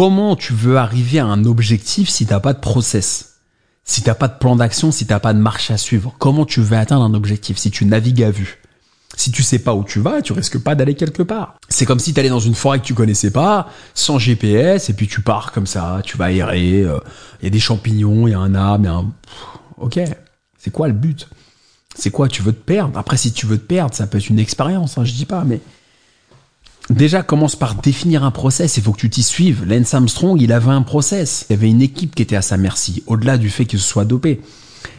comment tu veux arriver à un objectif si t'as pas de process? Si t'as pas de plan d'action, si t'as pas de marche à suivre Comment tu veux atteindre un objectif? Si tu navigues à vue. Si tu sais pas où tu vas, tu risques pas d'aller quelque part. C'est comme si tu allais dans une forêt que tu connaissais pas, sans GPS, et puis tu pars comme ça, tu vas errer, euh, il y a des champignons, il y a un arbre, il y a un... Ok, c'est quoi le but? C'est quoi Tu veux te perdre? Après, si tu veux te perdre, ça peut être une expérience, hein, je dis pas, mais... Déjà, commence par définir un process, il faut que tu t'y suives. Lance Armstrong, il avait un process. Il y avait une équipe qui était à sa merci, au-delà du fait qu'il se soit dopé.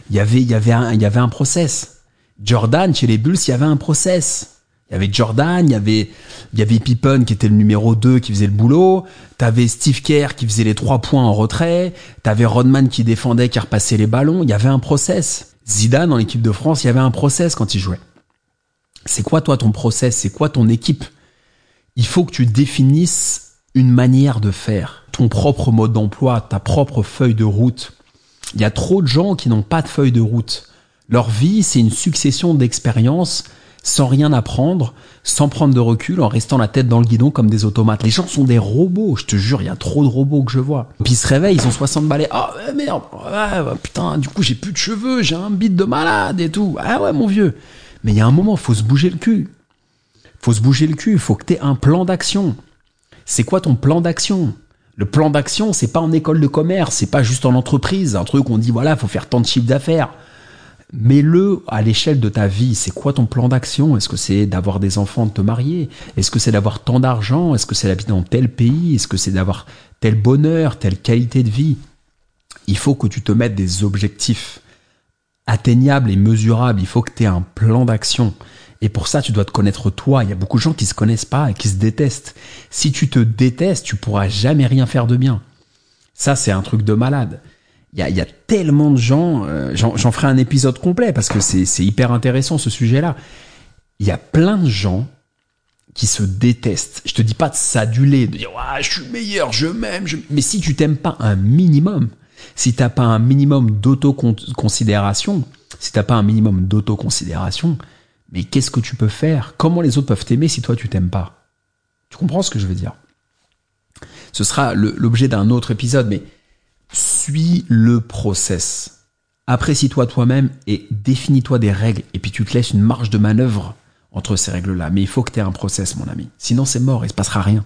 Il y avait, il y avait un, il y avait un process. Jordan, chez les Bulls, il y avait un process. Il y avait Jordan, il y avait, il y avait Pippen qui était le numéro 2 qui faisait le boulot. T'avais Steve Kerr qui faisait les trois points en retrait. T'avais Rodman qui défendait, qui repassait les ballons. Il y avait un process. Zidane, dans l'équipe de France, il y avait un process quand il jouait. C'est quoi toi ton process? C'est quoi ton équipe? Il faut que tu définisses une manière de faire. Ton propre mode d'emploi, ta propre feuille de route. Il y a trop de gens qui n'ont pas de feuille de route. Leur vie, c'est une succession d'expériences sans rien apprendre, sans prendre de recul, en restant la tête dans le guidon comme des automates. Les gens sont des robots, je te jure, il y a trop de robots que je vois. Puis ils se réveillent, ils ont 60 balais. Ah merde, putain, du coup j'ai plus de cheveux, j'ai un bide de malade et tout. Ah ouais mon vieux. Mais il y a un moment, faut se bouger le cul. Faut se bouger le cul, faut que tu aies un plan d'action. C'est quoi ton plan d'action? Le plan d'action, c'est pas en école de commerce, c'est pas juste en entreprise, un truc où on dit voilà, faut faire tant de chiffres d'affaires mets-le à l'échelle de ta vie. C'est quoi ton plan d'action? Est-ce que c'est d'avoir des enfants, de te marier? Est-ce que c'est d'avoir tant d'argent? Est-ce que c'est d'habiter dans tel pays? Est-ce que c'est d'avoir tel bonheur, telle qualité de vie? Il faut que tu te mettes des objectifs atteignables et mesurables. Il faut que tu aies un plan d'action. Et pour ça, tu dois te connaître toi. Il y a beaucoup de gens qui se connaissent pas et qui se détestent. Si tu te détestes, tu pourras jamais rien faire de bien. Ça, c'est un truc de malade il y a, y a, tellement de gens, euh, j'en ferai un épisode complet parce que c'est hyper intéressant ce sujet-là. Il y a plein de gens qui se détestent. Je te dis pas de s'aduler, de dire ouais, je suis meilleur, je m'aime, mais si tu t'aimes pas un minimum, si t'as pas un minimum d'autoconsidération, si t'as pas un minimum d'autoconsidération, mais qu'est-ce que tu peux faire? Comment les autres peuvent t'aimer si toi tu t'aimes pas? Tu comprends ce que je veux dire? Ce sera l'objet d'un autre épisode, mais suis le process. Apprécie-toi toi-même et définis-toi des règles et puis tu te laisses une marge de manœuvre entre ces règles-là. Mais il faut que tu aies un process, mon ami. Sinon, c'est mort, il se passera rien.